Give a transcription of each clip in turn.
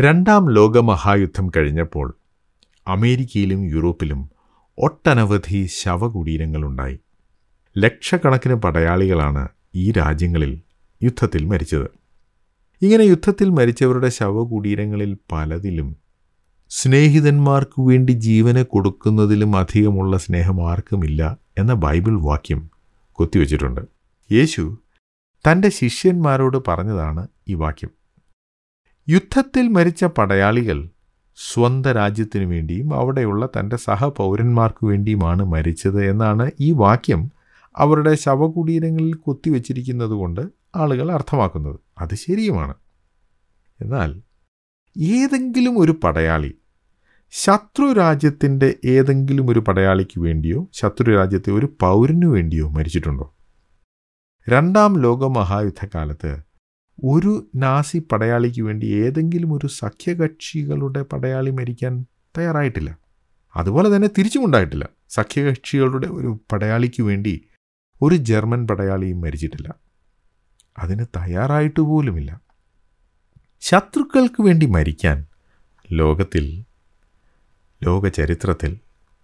രണ്ടാം ലോകമഹായുദ്ധം കഴിഞ്ഞപ്പോൾ അമേരിക്കയിലും യൂറോപ്പിലും ഒട്ടനവധി ശവകുടീരങ്ങളുണ്ടായി. ലക്ഷക്കണക്കിന് പടയാളികളാണ് ഈ രാജ്യങ്ങളിൽ യുദ്ധത്തിൽ മരിച്ചത്. ഇങ്ങനെ യുദ്ധത്തിൽ മരിച്ചവരുടെ ശവകുടീരങ്ങളിൽ പലതിലും സ്നേഹിതന്മാർക്കു വേണ്ടി ജീവനെ കൊടുക്കുന്നതിലും അധികമുള്ള സ്നേഹം ആർക്കുമില്ല എന്ന ബൈബിൾ വാക്യം കൊത്തിവെച്ചിട്ടുണ്ട് യേശു തന്റെ ശിഷ്യന്മാരോട് പറഞ്ഞതാണ് ഈ വാക്യം. യുദ്ധത്തിൽ മരിച്ച പടയാളികൾ സ്വന്തം രാജ്യത്തിനു വേണ്ടിയും അവിടെയുള്ള തന്റെ സഹപൗരന്മാർക്കു വേണ്ടിയുമാണ് മരിച്ചത് എന്നാണ് ഈ വാക്യം അവരുടെ ശവകുടീരങ്ങളിൽ കൊത്തിവെച്ചിരിക്കുന്നത് കൊണ്ട് ആളുകൾ അർത്ഥമാക്കുന്നത്. അത് ശരിയുമാണ്. എന്നാൽ ഏതെങ്കിലും ഒരു പടയാളി ശത്രു രാജ്യത്തിന്റെ ഏതെങ്കിലും ഒരു പടയാളിക്ക് വേണ്ടിയോ ശത്രു രാജ്യത്തെ ഒരു പൗരനു വേണ്ടിയോ മരിച്ചിട്ടുണ്ടോ? രണ്ടാം ലോക മഹായുദ്ധകാലത്ത് ഒരു നാസി പടയാളിക്ക് വേണ്ടി ഏതെങ്കിലും ഒരു സഖ്യകക്ഷികളുടെ പടയാളി മരിക്കാൻ തയ്യാറായിട്ടില്ല. അതുപോലെ തന്നെ തിരിച്ചുമുണ്ടായിട്ടില്ല സഖ്യകക്ഷികളുടെ ഒരു പടയാളിക്ക് വേണ്ടി ഒരു ജർമ്മൻ പടയാളിയും മരിച്ചിട്ടില്ല. അതിന് തയ്യാറായിട്ട് പോലുമില്ല. ശത്രുക്കൾക്ക് വേണ്ടി മരിക്കാൻ ലോകത്തിൽ ലോക ചരിത്രത്തിൽ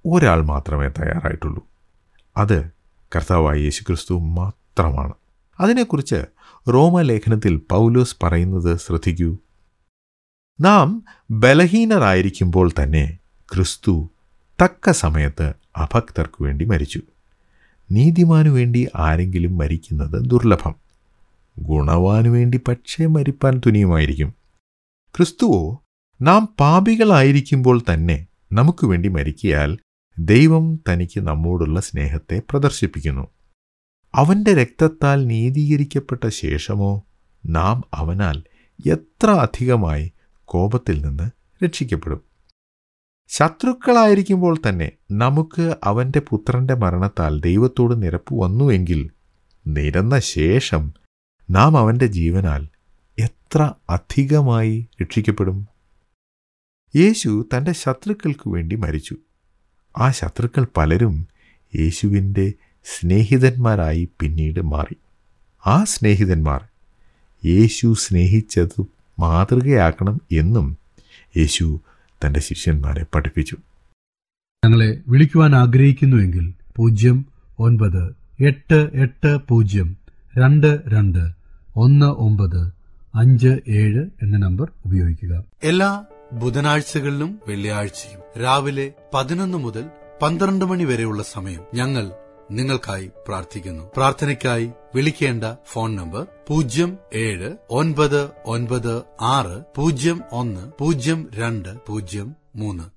ഒരാൾ മാത്രമേ തയ്യാറായിട്ടുള്ളൂ. അത് കർത്താവായ യേശുക്രിസ്തു മാത്രമാണ്. അതിനെക്കുറിച്ച് റോമലേഖനത്തിൽ പൗലോസ് പറയുന്നത് ശ്രദ്ധിക്കൂ. നാം ബലഹീനരായിരിക്കുമ്പോൾ തന്നെ ക്രിസ്തു തക്ക സമയത്ത് അഭക്തർക്കു വേണ്ടി മരിച്ചു. നീതിമാനു വേണ്ടി ആരെങ്കിലും മരിക്കുന്നത് ദുർലഭം. ഗുണവാനു വേണ്ടി പക്ഷേ മരിപ്പാൻ തുനിയുമായിരിക്കും. ക്രിസ്തുവോ നാം പാപികളായിരിക്കുമ്പോൾ തന്നെ നമുക്ക് വേണ്ടി മരിക്കിയാൽ ദൈവം തനിക്ക് നമ്മോടുള്ള സ്നേഹത്തെ പ്രദർശിപ്പിക്കുന്നു. അവന്റെ രക്തത്താൽ നീതീകരിക്കപ്പെട്ട ശേഷമോ നാം അവനാൽ എത്ര അധികമായി കോപത്തിൽ നിന്ന് രക്ഷിക്കപ്പെടും. ശത്രുക്കളായിരിക്കുമ്പോൾ തന്നെ നമുക്ക് അവന്റെ പുത്രന്റെ മരണത്താൽ ദൈവത്തോട് നിരപ്പ് വന്നുവെങ്കിൽ നിരന്ന ശേഷം നാം അവന്റെ ജീവനാൽ എത്ര അധികമായി രക്ഷിക്കപ്പെടും? യേശു തന്റെ ശത്രുക്കൾക്ക് വേണ്ടി മരിച്ചു. ആ ശത്രുക്കൾ പലരും യേശുവിന്റെ സ്നേഹിതന്മാരായി പിന്നീട് മാറി. ആ സ്നേഹിതന്മാർ യേശു സ്നേഹിച്ചത് മാതൃകയാക്കണം എന്നും യേശു തന്റെ ശിഷ്യന്മാരെ പഠിപ്പിച്ചു. ഞങ്ങളെ വിളിക്കുവാൻ ആഗ്രഹിക്കുന്നുവെങ്കിൽ പൂജ്യം ഒൻപത് എട്ട് എട്ട് പൂജ്യം രണ്ട് രണ്ട് ഒന്ന് ഒമ്പത് അഞ്ച് ഏഴ് എന്ന നമ്പർ ഉപയോഗിക്കുക. എല്ലാ ബുധനാഴ്ചകളിലും വെള്ളിയാഴ്ചയും രാവിലെ പതിനൊന്ന് മുതൽ പന്ത്രണ്ട് മണി വരെയുള്ള സമയം ഞങ്ങൾ നിങ്ങൾക്കായി പ്രാർത്ഥിക്കുന്നു. പ്രാർത്ഥനയ്ക്കായി വിളിക്കേണ്ട ഫോൺ നമ്പർ പൂജ്യം ഏഴ് ഒൻപത് ഒൻപത് ആറ് പൂജ്യം ഒന്ന് പൂജ്യം രണ്ട് പൂജ്യം മൂന്ന്.